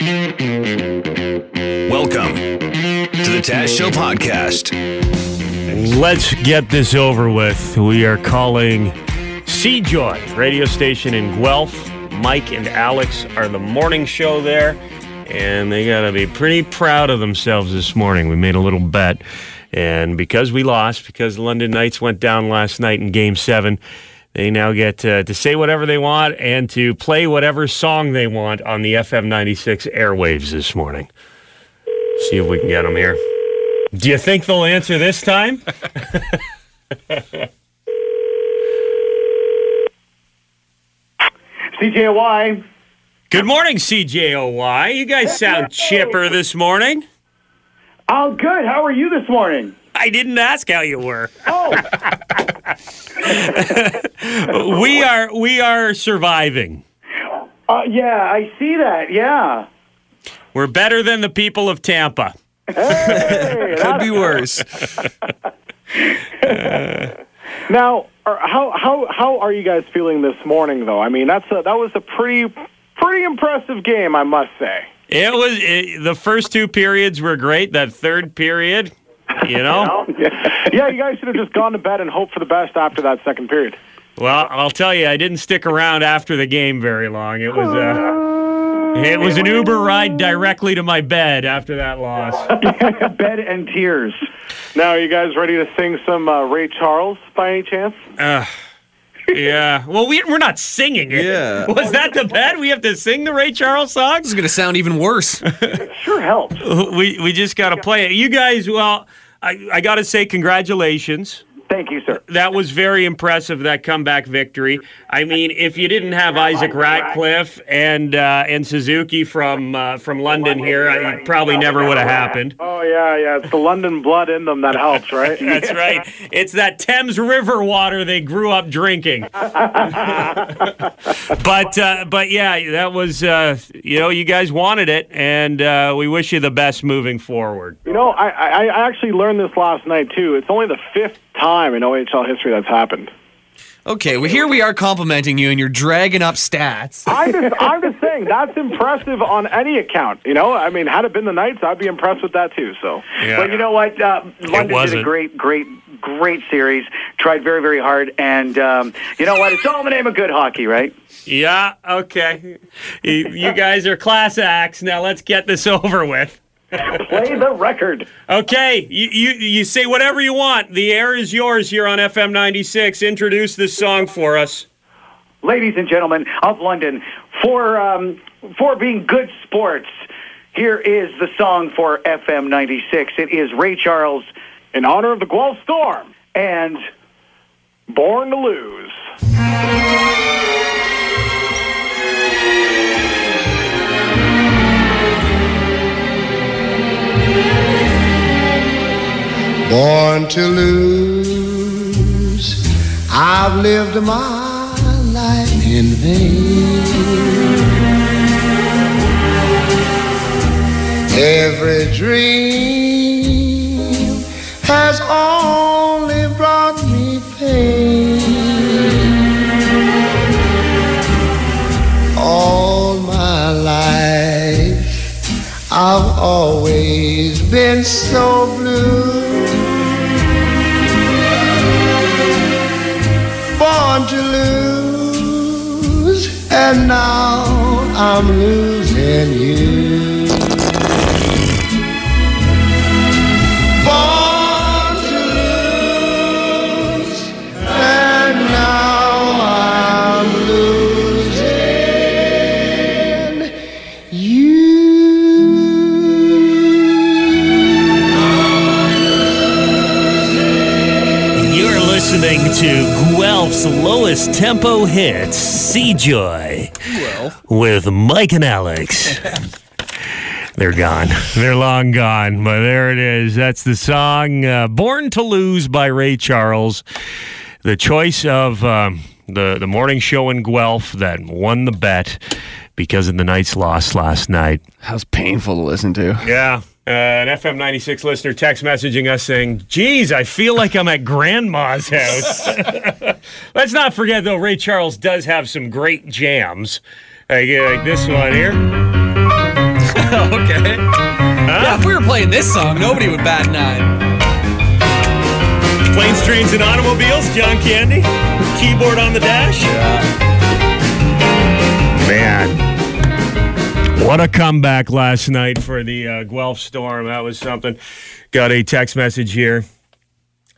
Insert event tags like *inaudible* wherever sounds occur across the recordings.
Welcome to the Taz Show podcast. Let's get this over with. We are calling CJOY radio station in Guelph. Mike and Alex are the morning show there, and they got to be pretty proud of themselves this morning. We made a little bet, and because we lost, because London Knights went down last night in Game 7, they now get uh, to say whatever they want and to play whatever song they want on the FM 96 airwaves this morning. See if we can get them here. Do you think they'll answer this time? *laughs* CJY. Good morning, CJOY. You guys sound chipper this morning. Oh, good. How are you this morning? I didn't ask how you were. Oh, *laughs* We are we are surviving. uh, yeah, I see that. Yeah. We're better than the people of Tampa. Hey, Could be worse. *laughs* now, how how how are you guys feeling this morning, though? I mean, that's a, that was a pretty pretty impressive game, I must say. It was it, the first two periods were great. That third period, you know. *laughs* yeah, you guys should have just gone to bed and hoped for the best after that second period. Well, I'll tell you, I didn't stick around after the game very long. It was uh, it was an Uber ride directly to my bed after that loss. *laughs* bed and tears. Now, are you guys ready to sing some uh, Ray Charles by any chance? Yeah. Well, we, we're not singing it. Yeah. Was that the bet? We have to sing the Ray Charles song? This is going to sound even worse. *laughs* Sure helps. We we just got to play it. You guys, well, I, I got to say congratulations. Thank you, sir. That was very impressive. That comeback victory. I mean, if you didn't have Isaac Ratcliffe and uh, and Suzuki from uh, from London here, it probably never would have happened. Oh yeah, yeah. It's the London blood in them that helps, *laughs* right? That's right. It's that Thames River water they grew up drinking. *laughs* but uh, but yeah, that was uh, you know you guys wanted it, and uh, we wish you the best moving forward. You know, I, I I actually learned this last night too. It's only the fifth time in OHL history that's happened. Okay, well, here we are complimenting you, and you're dragging up stats. I'm just, *laughs* I'm just saying that's impressive on any account. You know, I mean, had it been the Knights, I'd be impressed with that too. So, Yeah. But you know what? Uh, London did a great, great, great series. Tried very, very hard, and um, you know what? It's all in the name of good hockey, right? Yeah. Okay. You, you guys are class acts. Now let's get this *laughs* over with. Play the record. Okay, you, you you say whatever you want. The air is yours here on FM 96. Introduce this song for us. Ladies and gentlemen of London, for um, for being good sports, here is the song for FM 96. It is Ray Charles In honor of the Guelph Storm and Born to Lose. Born to lose. I've lived my life in vain. Every dream has only brought me pain. All my life, I've always been so and now I'm losing you. And now I'm losing you. You're listening to Guelph's lowest tempo hits, CJOY, with Mike and Alex. *laughs* They're gone. They're long gone, but there it is. That's the song uh, Born to Lose by Ray Charles. The choice of um, the, the morning show in Guelph that won the bet because of the Knights' loss last night. That was painful to listen to. Yeah. Uh, an FM 96 listener text messaging us saying, Geez, I feel like I'm at grandma's house. *laughs* *laughs* Let's not forget, though, Ray Charles does have some great jams. Like, like this one here. *laughs* okay. Huh? Yeah, if we were playing this song, nobody would bat an eye. Planes, trains, and automobiles, John Candy. Keyboard on the dash. Yeah. Man. What a comeback last night for the uh, Guelph Storm. That was something. Got a text message here.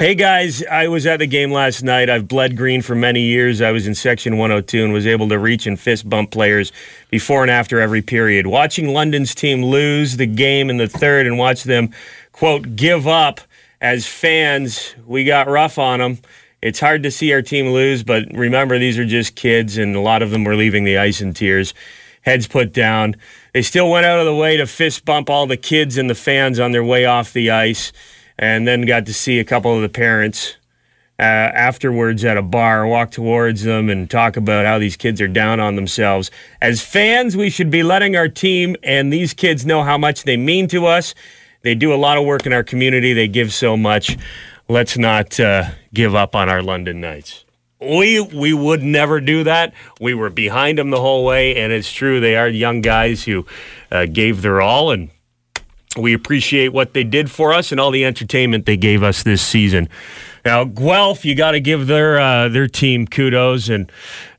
Hey guys, I was at the game last night. I've bled green for many years. I was in section 102 and was able to reach and fist bump players before and after every period. Watching London's team lose the game in the third and watch them, quote, give up as fans, we got rough on them. It's hard to see our team lose, but remember, these are just kids, and a lot of them were leaving the ice in tears, heads put down. They still went out of the way to fist bump all the kids and the fans on their way off the ice, and then got to see a couple of the parents uh, afterwards at a bar walk towards them and talk about how these kids are down on themselves. As fans, we should be letting our team and these kids know how much they mean to us. They do a lot of work in our community. They give so much. Let's not uh, give up on our London Knights. We we would never do that. We were behind them the whole way, and it's true. They are young guys who uh, gave their all, and we appreciate what they did for us and all the entertainment they gave us this season. Now, Guelph, you got to give their uh, their team kudos and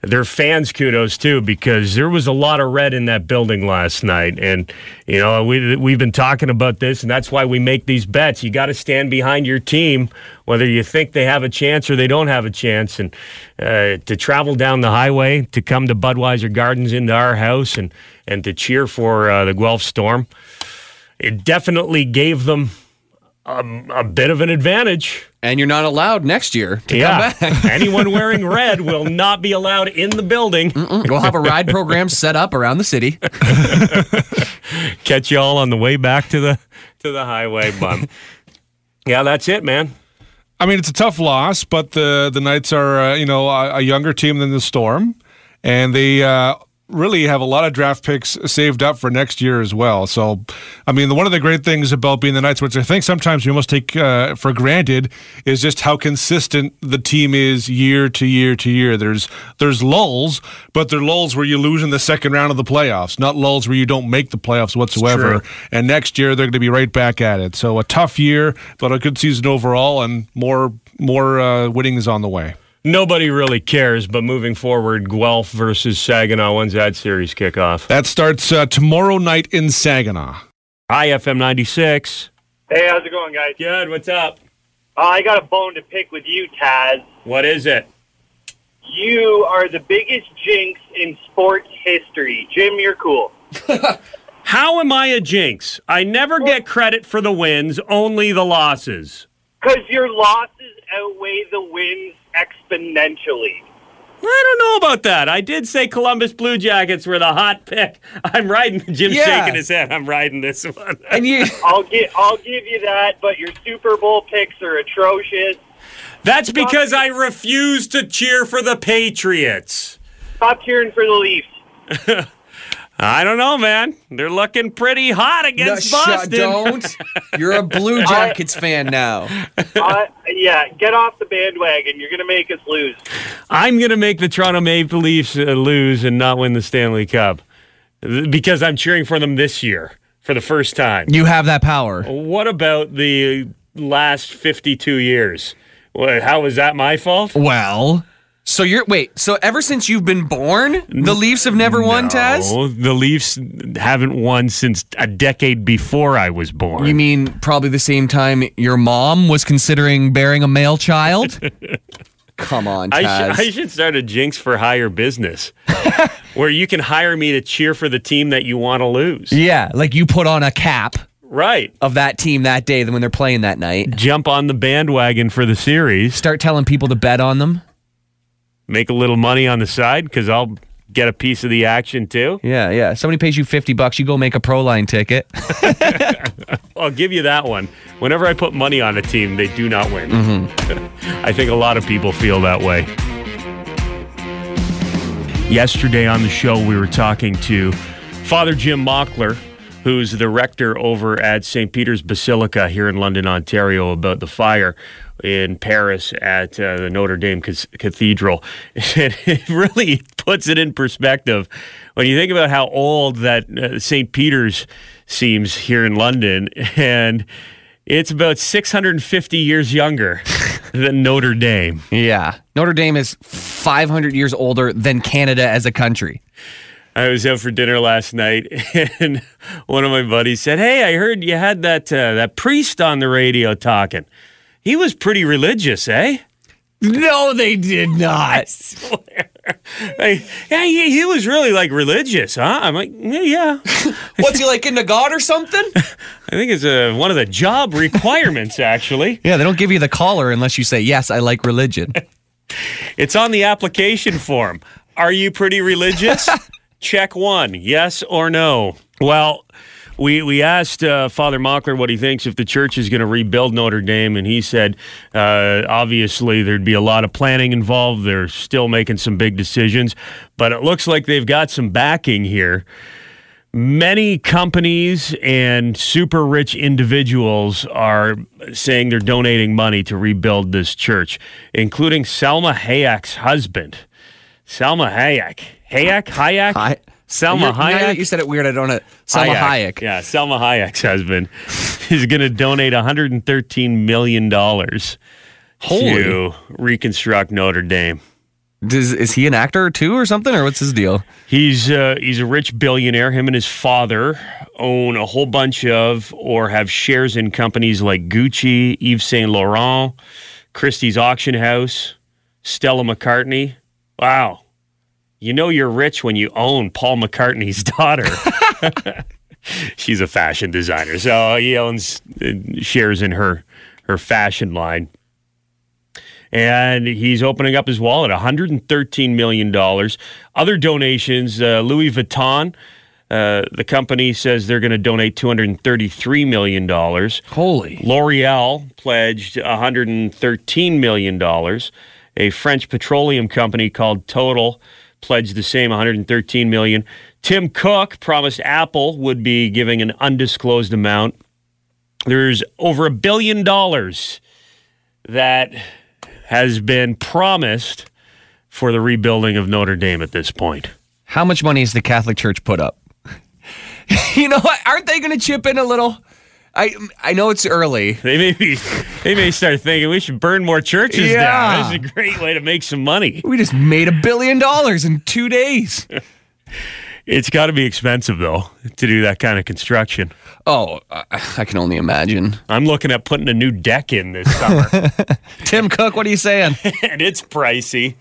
their fans kudos too, because there was a lot of red in that building last night, and you know we we've been talking about this, and that's why we make these bets. You got to stand behind your team, whether you think they have a chance or they don't have a chance, and uh, to travel down the highway to come to Budweiser Gardens into our house and and to cheer for uh, the Guelph Storm, it definitely gave them a, a bit of an advantage. And you're not allowed next year to Yeah. come back. *laughs* Anyone *laughs* wearing red will not be allowed in the building. we'll have a ride program set up around the city. *laughs* Catch you all on the way back to the to the highway bum. yeah, that's it, man. I mean, it's a tough loss, but the the Knights are uh, you know a, a younger team than the Storm, and they uh, really have a lot of draft picks saved up for next year as well. So, I mean, one of the great things about being the Knights, which I think sometimes we almost take uh, for granted, is just how consistent the team is year to year to year. There's there's lulls, but they're lulls where you lose in the second round of the playoffs, not lulls where you don't make the playoffs whatsoever. And next year they're going to be right back at it. So a tough year, but a good season overall, and more more uh, winnings on the way. Nobody really cares, but moving forward, Guelph versus Saginaw. When's that series kick off? That starts uh, tomorrow night in Saginaw. IFM 96. Hey, how's it going, guys? Good, what's up? Uh, I got a bone to pick with you, Taz. What is it? You are the biggest jinx in sports history. Jim, you're cool. *laughs* How am I a jinx? I never get credit for the wins, only the losses. Because your losses outweigh the wins exponentially. I don't know about that. I did say Columbus Blue Jackets were the hot pick. I'm riding. Jim's Yeah. shaking his head. I'm riding this one. *laughs* And you, *laughs* I'll get, I'll give you that, but your Super Bowl picks are atrocious. That's because I refuse to cheer for the Patriots. Stop cheering for the Leafs. *laughs* I don't know, man. They're looking pretty hot against shut, Boston. don't. *laughs* You're a Blue Jackets fan now. *laughs* uh, yeah, get off the bandwagon. You're going to make us lose. I'm going to make the Toronto Maple Leafs uh, lose and not win the Stanley Cup because I'm cheering for them this year for the first time. You have that power. What about the last 52 years? What, how was that my fault? Well, so you're wait. So ever since you've been born, the Leafs have never won, Taz. The Leafs haven't won since a decade before I was born. You mean probably the same time your mom was considering bearing a male child? *laughs* Come on, I, Taz. sh- I should start a jinx for hire business *laughs* where you can hire me to cheer for the team that you want to lose. yeah, like you put on a cap Right. of that team that day when they're playing that night. Jump on the bandwagon for the series. Start telling people to bet on them. Make a little money on the side because I'll get a piece of the action too. Yeah, yeah. Somebody pays you 50 bucks, you go make a pro line ticket. *laughs* *laughs* I'll give you that one. Whenever I put money on a team, they do not win. Mm-hmm. *laughs* I think a lot of people feel that way. Yesterday on the show, we were talking to Father Jim Mockler, who's the rector over at St. Peter's Basilica here in London, Ontario, about the fire. In Paris at uh, the Notre Dame Cathedral. *laughs* It really puts it in perspective when you think about how old that uh, St. Peter's seems here in London, *laughs* and it's about 650 years younger *laughs* than Notre Dame. Yeah. Notre Dame is 500 years older than Canada as a country. I was out for dinner last night, and one of my buddies said, "Hey, I heard you had that uh, that priest on the radio talking. He was pretty religious, eh?" No, they did *laughs* not. Like, yeah, he, he was really like religious, huh? I'm like, yeah, yeah. *laughs* What's he like into God or something? *laughs* I think it's uh, one of the job requirements, actually. Yeah, they don't give you the collar unless you say, yes, I like religion. It's on the application form. Are you pretty religious? Check one, yes or no. Well, we we asked uh, Father Mockler what he thinks if the church is going to rebuild Notre Dame, and he said uh, obviously there'd be a lot of planning involved. They're still making some big decisions, but it looks like they've got some backing here. Many companies and super rich individuals are saying they're donating money to rebuild this church, including Salma Hayek's husband. Salma Hayek. Hayek? Hayek? Salma You're- Hayek? You said it weird. I don't know. Salma Hayek. Yeah, Salma Hayek's husband *laughs* is going to donate $113 million Holy. to reconstruct Notre Dame. Does, is he an actor too or something? Or what's his deal? He's uh, he's a rich billionaire. Him and his father own a whole bunch of or have shares in companies like Gucci, Yves Saint Laurent, Christie's Auction House, Stella McCartney. Wow, you know you're rich when you own Paul McCartney's daughter. *laughs* She's a fashion designer, so he owns uh, shares in her her fashion line and he's opening up his wallet $113 million other donations uh, louis vuitton uh, the company says they're going to donate $233 million Holy. l'oreal pledged $113 million a french petroleum company called total pledged the same 113 million tim cook promised apple would be giving an undisclosed amount there's over a billion dollars that has been promised for the rebuilding of Notre Dame at this point. How much money has the Catholic Church put up? *laughs* you know what? Aren't they going to chip in a little? I I know it's early. They may be, they may start thinking we should burn more churches Yeah. down. This is a great way to make some money. We just made a billion dollars in two days. *laughs* It's got to be expensive though to do that kind of construction. Oh, I, I can only imagine. I'm looking at putting a new deck in this summer, *laughs* Tim Cook, what are you saying? *laughs* and it's pricey.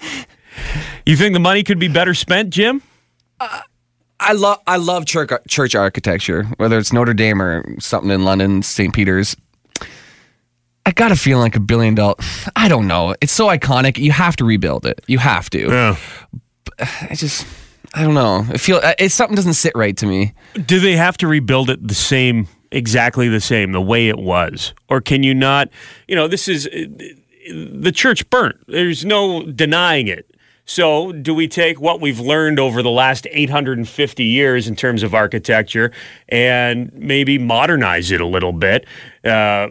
You think the money could be better spent, Jim? Uh, I love I love church church architecture, whether it's Notre Dame or something in London, St. Peter's. I got a feeling like a billion dollar. I don't know. It's so iconic. You have to rebuild it. You have to. Yeah. I just I don't know. I feel uh, it's something doesn't sit right to me. Do they have to rebuild it the same, exactly the same, the way it was? Or can you not, you know, this is uh, the church burnt. There's no denying it. So, do we take what we've learned over the last 850 years in terms of architecture and maybe modernize it a little bit, uh,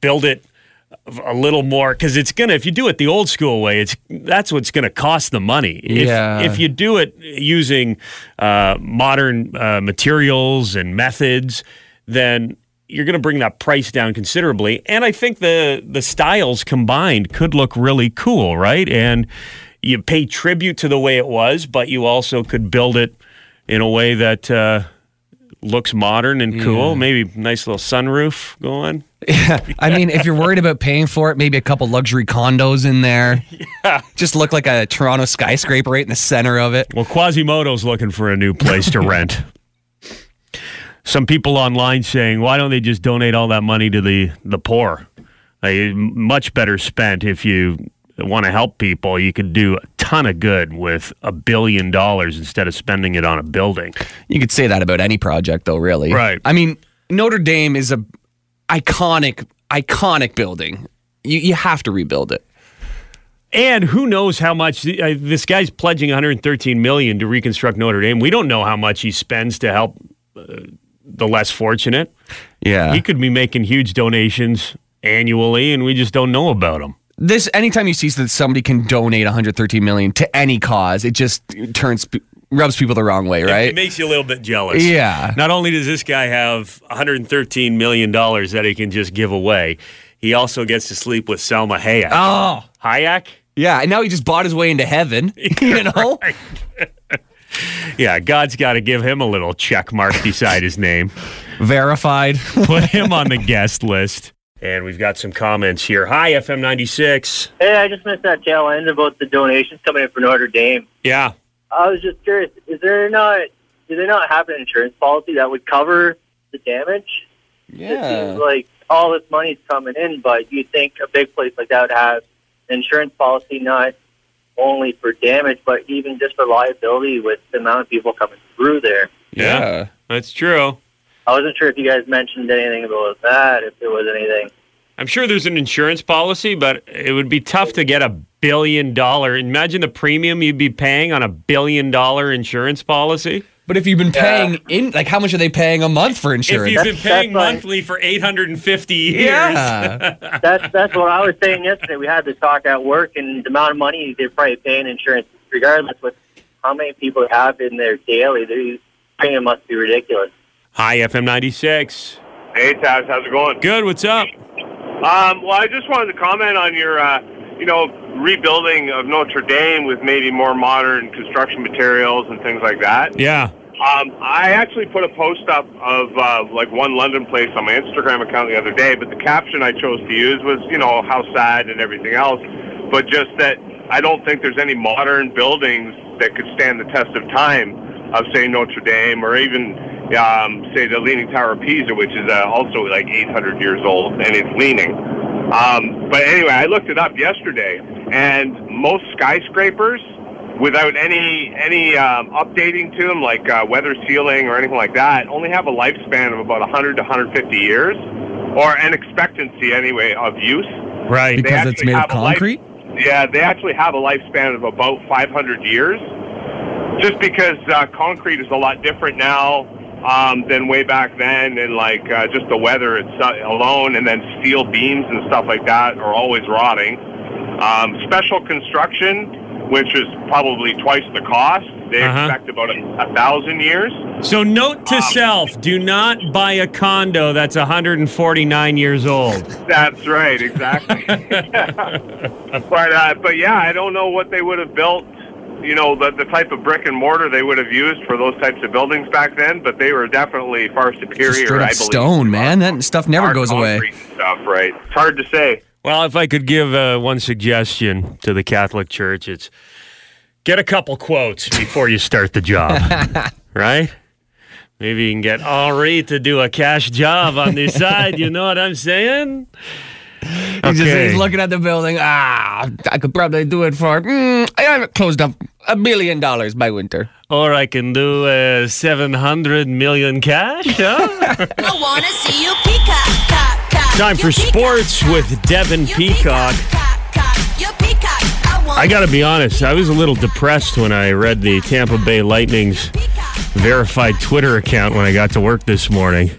build it a little more? Because it's gonna, if you do it the old school way, it's that's what's gonna cost the money. If, Yeah. if you do it using uh, modern uh, materials and methods, then you're going to bring that price down considerably. And I think the the styles combined could look really cool, right? And you pay tribute to the way it was, but you also could build it in a way that uh, looks modern and cool. Maybe nice little sunroof going. Yeah, I mean, if you're worried about paying for it, maybe a couple luxury condos in there. *laughs* Yeah. Just look like a Toronto skyscraper right in the center of it. Well, Quasimodo's looking for a new place to *laughs* rent. Some people online saying, why don't they just donate all that money to the, the poor? Like, much better spent if you want to help people. You could do a ton of good with a billion dollars instead of spending it on a building. You could say that about any project, though. Really, Right. I mean, Notre Dame is a iconic, iconic building. You you have to rebuild it. And who knows how much uh, this guy's pledging 113 million to reconstruct Notre Dame. We don't know how much he spends to help uh, the less fortunate. Yeah, He could be making huge donations annually, and we just don't know about them. This anytime you see that somebody can donate 113 million to any cause, it just turns rubs people the wrong way, right? It right? makes you a little bit jealous. Yeah. Not only does this guy have 113 million dollars that he can just give away, he also gets to sleep with Salma Hayek. Oh, Hayek? yeah. And now he just bought his way into heaven. *laughs* You know, *laughs* Yeah, God's got to give him a little check mark beside his name. verified. Put him on the guest list. And we've got some comments here. Hi, FM 96. Hey, I just missed that tail end about the donations coming in for Notre Dame. Yeah. I was just curious, is there not do they not have an insurance policy that would cover the damage? Yeah. It seems like all this money's coming in, but you think a big place like that would have an insurance policy not only for damage, but even just for liability with the amount of people coming through there. Yeah. That's true. I wasn't sure if you guys mentioned anything about that, if there was anything. I'm sure there's an insurance policy, but it would be tough to get a billion dollar. Imagine the premium you'd be paying on a billion dollar insurance policy. But if you've been paying in, like, how much are they paying a month for insurance? If you've been paying that's fine. monthly for 850 years. yeah. *laughs* That's that's what I was saying yesterday. We had the talk at work, and the amount of money they're probably paying insurance, regardless with how many people have in there daily. The premium must be ridiculous. Hi, FM 96. Hey, Taz, how's it going? Good. What's up? Um, well, I just wanted to comment on your, uh, you know, rebuilding of Notre Dame with maybe more modern construction materials and things like that. Yeah. Um, I actually put a post up of uh, like one London place on my Instagram account the other day, but the caption I chose to use was, you know, how sad and everything else, but just that I don't think there's any modern buildings that could stand the test of time of, say, Notre Dame or even, um, say, the Leaning Tower of Pisa, which is uh, also like 800 years old and it's leaning. Um, but anyway, I looked it up yesterday, and most skyscrapers without any any um, updating to them, like uh, weather sealing or anything like that, only have a lifespan of about 100 to 150 years, or an expectancy anyway of use. Right. They Because it's made of a life- concrete? yeah, they actually have a lifespan of about 500 years, just because uh, concrete is a lot different now um, than way back then, and like uh, just the weather itself alone, and then steel beams and stuff like that are always rotting. Um, special construction, which is probably twice the cost, they Uh-huh. expect about a, a thousand years. So, note to self do not buy a condo that's 149 years old. That's right, exactly. *laughs* *laughs* but uh, but yeah, I don't know what they would have built. You know, the the type of brick and mortar they would have used for those types of buildings back then, but they were definitely far superior. Straight I up believe, stone, man. That stuff never our goes away. concrete Stuff, right? It's hard to say. Well, if I could give uh, one suggestion to the Catholic Church, it's get a couple quotes before you start the job, *laughs* right? Maybe you can get Henri to do a cash job on the side. You know what I'm saying? He's, just, he's looking at the building. Ah, I could probably do it for. Mm, I have it closed up a billion dollars by winter. Or I can do uh, 700 million cash. Huh? *laughs* I wanna see you peacock, cock, cock. Time for peacock, sports cock. with Devin You Peacock. cock, cock. Peacock. I I got to be honest, I was a little depressed when I read the Tampa Bay Lightning's verified Twitter account when I got to work this morning.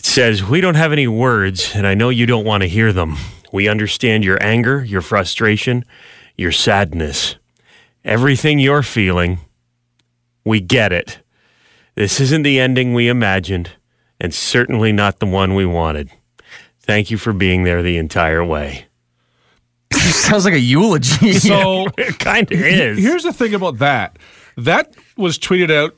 It says, We don't have any words, and I know you don't want to hear them. We understand your anger, your frustration, your sadness. Everything you're feeling, we get it. This isn't the ending we imagined, and certainly not the one we wanted. Thank you for being there the entire way. *laughs* Sounds like a eulogy. *laughs* So *laughs* It kind of is. here's the thing about that. That was tweeted out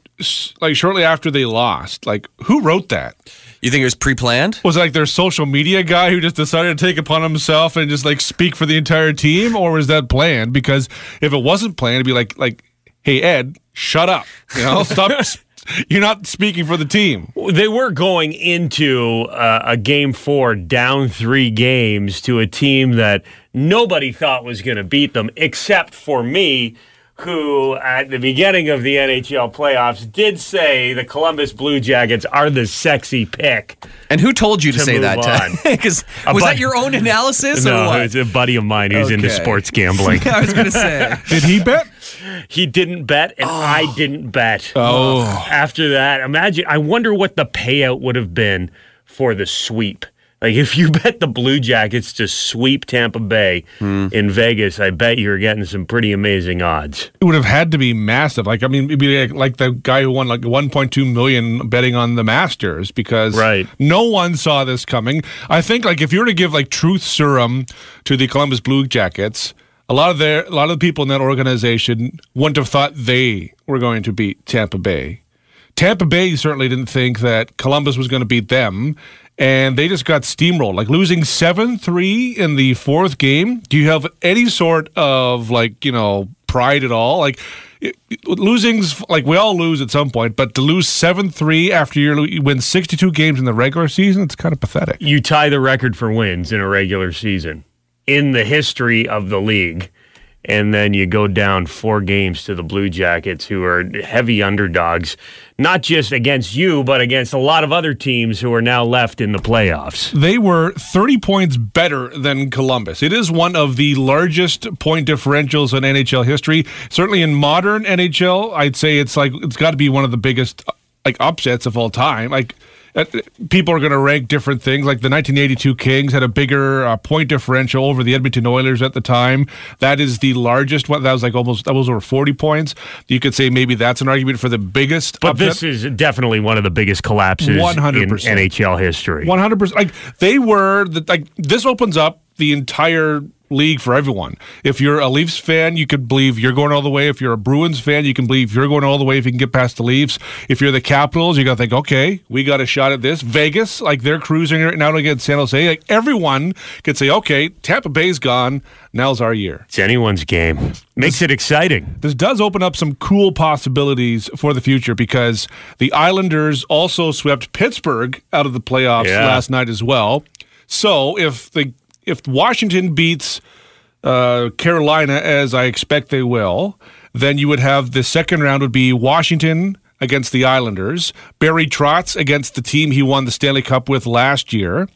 like shortly after they lost. Like, who wrote that? You think it was pre-planned? Was it like their social media guy who just decided to take upon himself and just like speak for the entire team, or was that planned? Because if it wasn't planned, it'd be like like, hey Ed, shut up. You know, stop. *laughs* You're not speaking for the team. they were going into uh, a game four down three games to a team that nobody thought was going to beat them, except for me, who at the beginning of the NHL playoffs did say the Columbus Blue Jackets are the sexy pick. And who told you to, To say that? on. *laughs* Because was bu- that your own analysis or no, what? it's a buddy of mine who's into sports *laughs* gambling. I was gonna say. *laughs* Did he bet? he didn't bet, and oh. I didn't bet. Oh, After that, imagine. I wonder what the payout would have been for the sweep. Like if you *laughs* bet the Blue Jackets to sweep Tampa Bay hmm. in Vegas, I bet you're getting some pretty amazing odds. It would have had to be massive. Like I mean, it'd be like, like the guy who won like 1.2 million betting on the Masters because Right. no one saw this coming. I think like if you were to give like truth serum to the Columbus Blue Jackets, a lot of their a lot of the people in that organization wouldn't have thought they were going to beat Tampa Bay. Tampa Bay certainly didn't think that Columbus was going to beat them, and they just got steamrolled. Like losing 7 3 in the fourth game. Do you have any sort of, like, you know, pride at all? Like, losing's like we all lose at some point, but to lose 7 3 after you win 62 games in the regular season, it's kind of pathetic. You tie the record for wins in a regular season in the history of the league. And then you go down four games to the Blue Jackets, who are heavy underdogs, not just against you, but against a lot of other teams who are now left in the playoffs. They were 30 points better than Columbus. It is one of the largest point differentials in NHL history. Certainly in modern NHL, I'd say it's like it's got to be one of the biggest like upsets of all time. Like people are going to rank different things. Like the 1982 Kings had a bigger uh, point differential over the Edmonton Oilers at the time. That is the largest one. That was like almost that was over 40 points. You could say maybe that's an argument for the biggest. But upset. this is definitely one of the biggest collapses 100%. in NHL history. One hundred percent. Like they were. The, like this opens up the entire league for everyone. If you're a Leafs fan, you could believe you're going all the way. If you're a Bruins fan, you can believe you're going all the way if you can get past the Leafs. If you're the Capitals, you got to think, okay, we got a shot at this. Vegas, like they're cruising right now against San Jose. Like everyone could say, okay, Tampa Bay's gone. Now's our year. It's anyone's game. Makes it exciting. This does open up some cool possibilities for the future because the Islanders also swept Pittsburgh out of the playoffs Yeah. last night as well. So if the if Washington beats uh, Carolina as I expect they will, then you would have the second round would be Washington against the Islanders, Barry Trotz against the team he won the Stanley Cup with last year.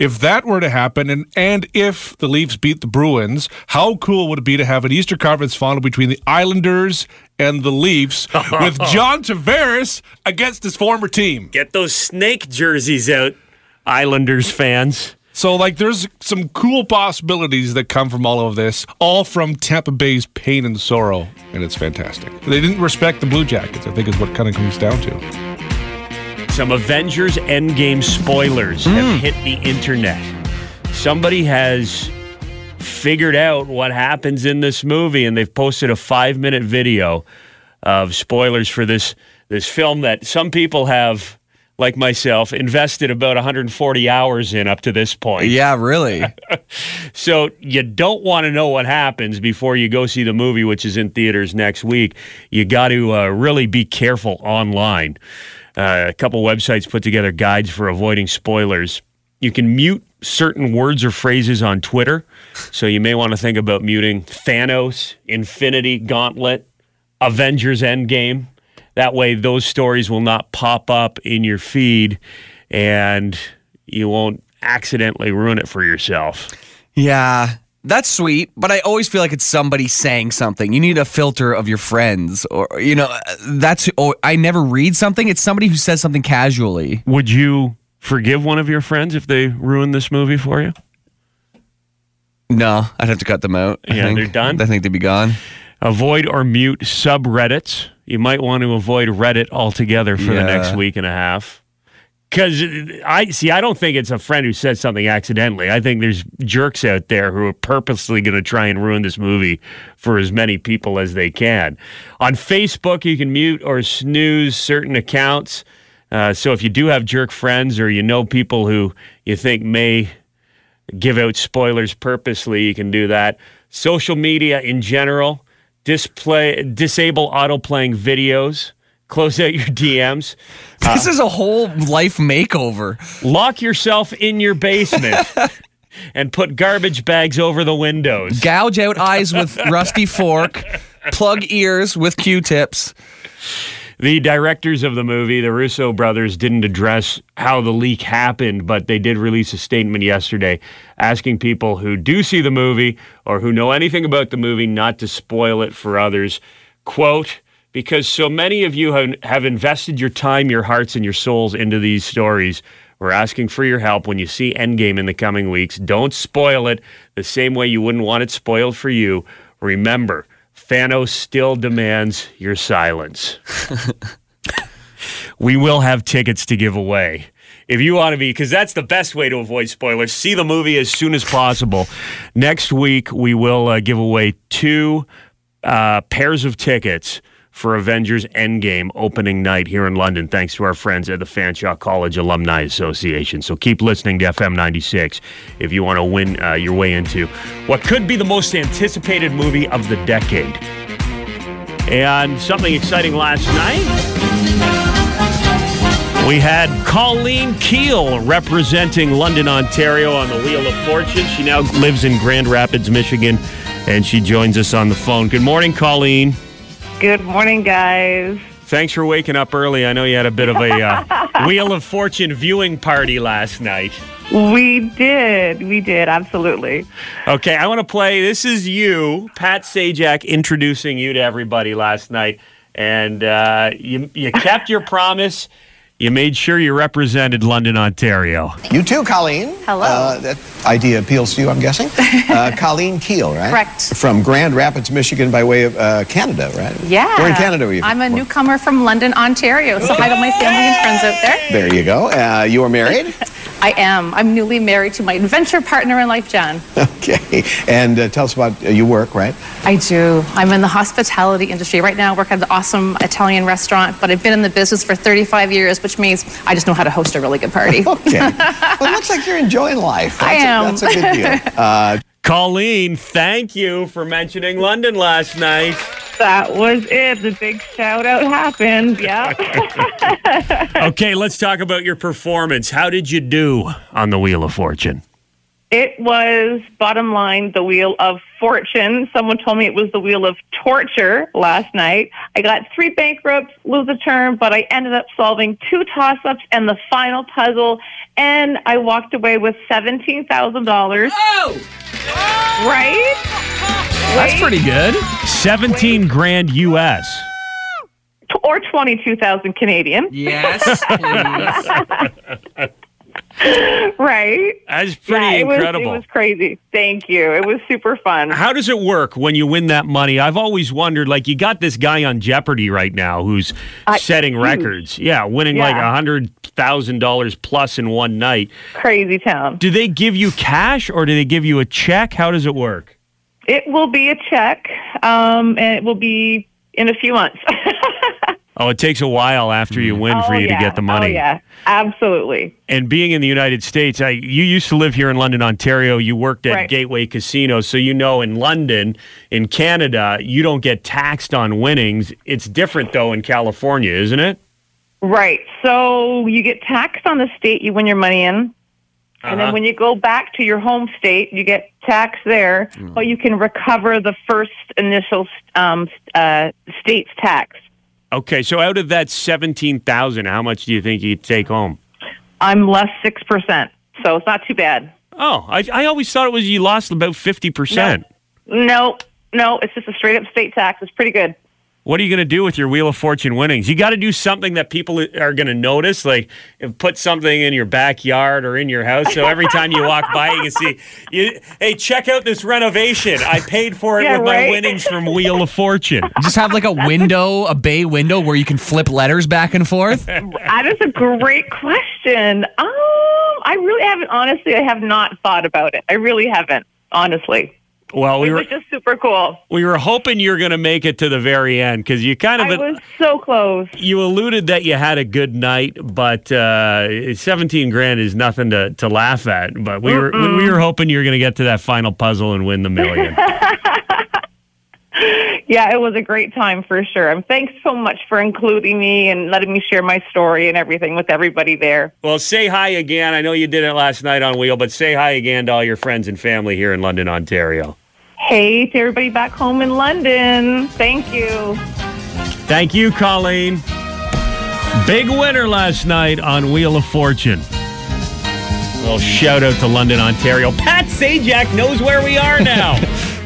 If that were to happen, and, and if the Leafs beat the Bruins, how cool would it be to have an Easter Conference final between the Islanders and the Leafs *laughs* with John Tavares against his former team? Get those snake jerseys out, Islanders fans. So, like, there's some cool possibilities that come from all of this, all from Tampa Bay's pain and sorrow, and it's fantastic. They didn't respect the Blue Jackets, I think, is what kind of comes down to. Some Avengers Endgame spoilers have hmm. hit the internet. Somebody has figured out what happens in this movie, and they've posted a five minute video of spoilers for this this film that some people have, like myself, invested about 140 hours in up to this point. Yeah, really. *laughs* So you don't want to know what happens before you go see the movie, which is in theaters next week. You got to uh, really be careful online. Uh, a couple websites put together guides for avoiding spoilers. You can mute certain words or phrases on Twitter, so you may want to think about muting Thanos, Infinity Gauntlet, Avengers Endgame. That way, those stories will not pop up in your feed, and you won't accidentally ruin it for yourself. Yeah, that's sweet, but I always feel like it's somebody saying something. You need a filter of your friends, or you know, that's. Oh, I never read something. It's somebody who says something casually. Would you forgive one of your friends if they ruined this movie for you? No, I'd have to cut them out. Yeah, they're done? I think they'd be gone. Avoid or mute subreddits. You might want to avoid Reddit altogether for the next week and a half. Because I see, I don't think it's a friend who said something accidentally. I think there's jerks out there who are purposely going to try and ruin this movie for as many people as they can. On Facebook, you can mute or snooze certain accounts. Uh, so if you do have jerk friends or you know people who you think may give out spoilers purposely, you can do that. Social media in general, display disable auto playing videos, close out your DMs. *laughs* This uh, is a whole life makeover. Lock yourself in your basement *laughs* and put garbage bags over the windows. Gouge out eyes with *laughs* rusty fork. Plug ears with Q-tips. The directors of the movie, the Russo brothers, didn't address how the leak happened, but they did release a statement yesterday asking people who do see the movie or who know anything about the movie not to spoil it for others. Quote, because so many of you have, have invested your time, your hearts, and your souls into these stories, We're asking for your help when you see Endgame in the coming weeks. Don't spoil it the same way you wouldn't want it spoiled for you. Remember, Thanos still demands your silence. *laughs* we will have tickets to give away. If you want to be, because that's the best way to avoid spoilers, see the movie as soon as possible. Next week, we will uh, give away two uh, pairs of tickets for Avengers Endgame opening night here in London, thanks to our friends at the Fanshawe College Alumni Association. So keep listening to FM 96 if you want to win uh, your way into what could be the most anticipated movie of the decade. And something exciting last night. We had Colleen Keel representing London, Ontario on the Wheel of Fortune. She now lives in Grand Rapids, Michigan, and she joins us on the phone. Good morning, Colleen. Good morning, guys. Thanks for waking up early. I know you had a bit of a uh, *laughs* Wheel of Fortune viewing party last night. We did. We did. Absolutely. Okay, I want to play. This is you, Pat Sajak, introducing you to everybody last night. And uh, you, you kept your *laughs* promise. You made sure you represented London, Ontario. You too, Colleen. Hello. Uh, that idea appeals to you, I'm guessing. *laughs* Uh, Colleen Keel, right? Correct. From Grand Rapids, Michigan, by way of uh, Canada, right? Yeah. Where in Canada were you? I'm a newcomer from London, Ontario. So hi to my family and friends out there. There you go. Uh, you are married? *laughs* I am. I'm newly married to my adventure partner in life, John. *laughs* okay. And uh, tell us about uh, your work, right? I do. I'm in the hospitality industry right now. I work at an awesome Italian restaurant, but I've been in the business for 35 years, which means I just know how to host a really good party. *laughs* Okay. *laughs* well, it looks like you're enjoying life. I That's a- am. that's a good deal. Uh, Colleen, thank you for mentioning London last night. That was it. The big shout out happened. Yeah. *laughs* Okay, let's talk about your performance. How did you do on the Wheel of Fortune? It was bottom line the wheel of fortune. Someone told me it was the wheel of torture last night. I got three bankrupts, lose a turn, but I ended up solving two toss ups and the final puzzle, and I walked away with seventeen thousand dollars. Oh! Right? That's pretty good. 17 grand US. Or twenty two thousand Canadian. Yes, please. *laughs* *laughs* right? That's pretty yeah, it incredible. Was, it was crazy. Thank you. It was super fun. How does it work when you win that money? I've always wondered, like, you got this guy on Jeopardy right now who's I- setting records. Yeah, winning like Yeah. a $100,000 plus in one night. Crazy town. Do they give you cash or do they give you a check? How does it work? It will be a check, um, and it will be in a few months. *laughs* Oh, it takes a while after you win for Oh, you yeah. to get the money. Oh, yeah, absolutely. And being in the United States, I, you used to live here in London, Ontario. You worked at Right. Gateway Casino, so you know in London, in Canada, you don't get taxed on winnings. It's different though in California, isn't it? Right. So you get taxed on the state you win your money in. And Uh-huh. then when you go back to your home state, you get taxed there, but you can recover the first initial um, uh, state's tax. Okay, so out of that seventeen thousand, how much do you think you'd take home? I'm less 6%, so it's not too bad. Oh, I, I always thought it was you lost about fifty percent. No, no, it's just a straight up state tax. It's pretty good. What are you going to do with your Wheel of Fortune winnings? You got to do something that people are going to notice, like put something in your backyard or in your house. So every time you walk by, you can see, you, hey, check out this renovation. I paid for it Yeah, with my winnings from Wheel of Fortune. *laughs* Just have like a window, a bay window where you can flip letters back and forth. *laughs* That is a great question. Um, I really haven't, honestly, I have not thought about it. I really haven't, honestly. Well, we it were just super cool. we were hoping you're going to make it to the very end because you kind of I was so close. you alluded that you had a good night, but uh, 17 grand is nothing to, to laugh at. But we were we, we were hoping you were going to get to that final puzzle and win the million. *laughs* Yeah, it was a great time for sure. And thanks so much for including me and letting me share my story and everything with everybody there. well, say hi again. I know you did it last night on Wheel, but say hi again to all your friends and family here in London, Ontario. Hey to everybody back home in London. Thank you. Thank you, Colleen. Big winner last night on Wheel of Fortune. Well, shout out to London, Ontario. Pat Sajak knows where we are now. *laughs*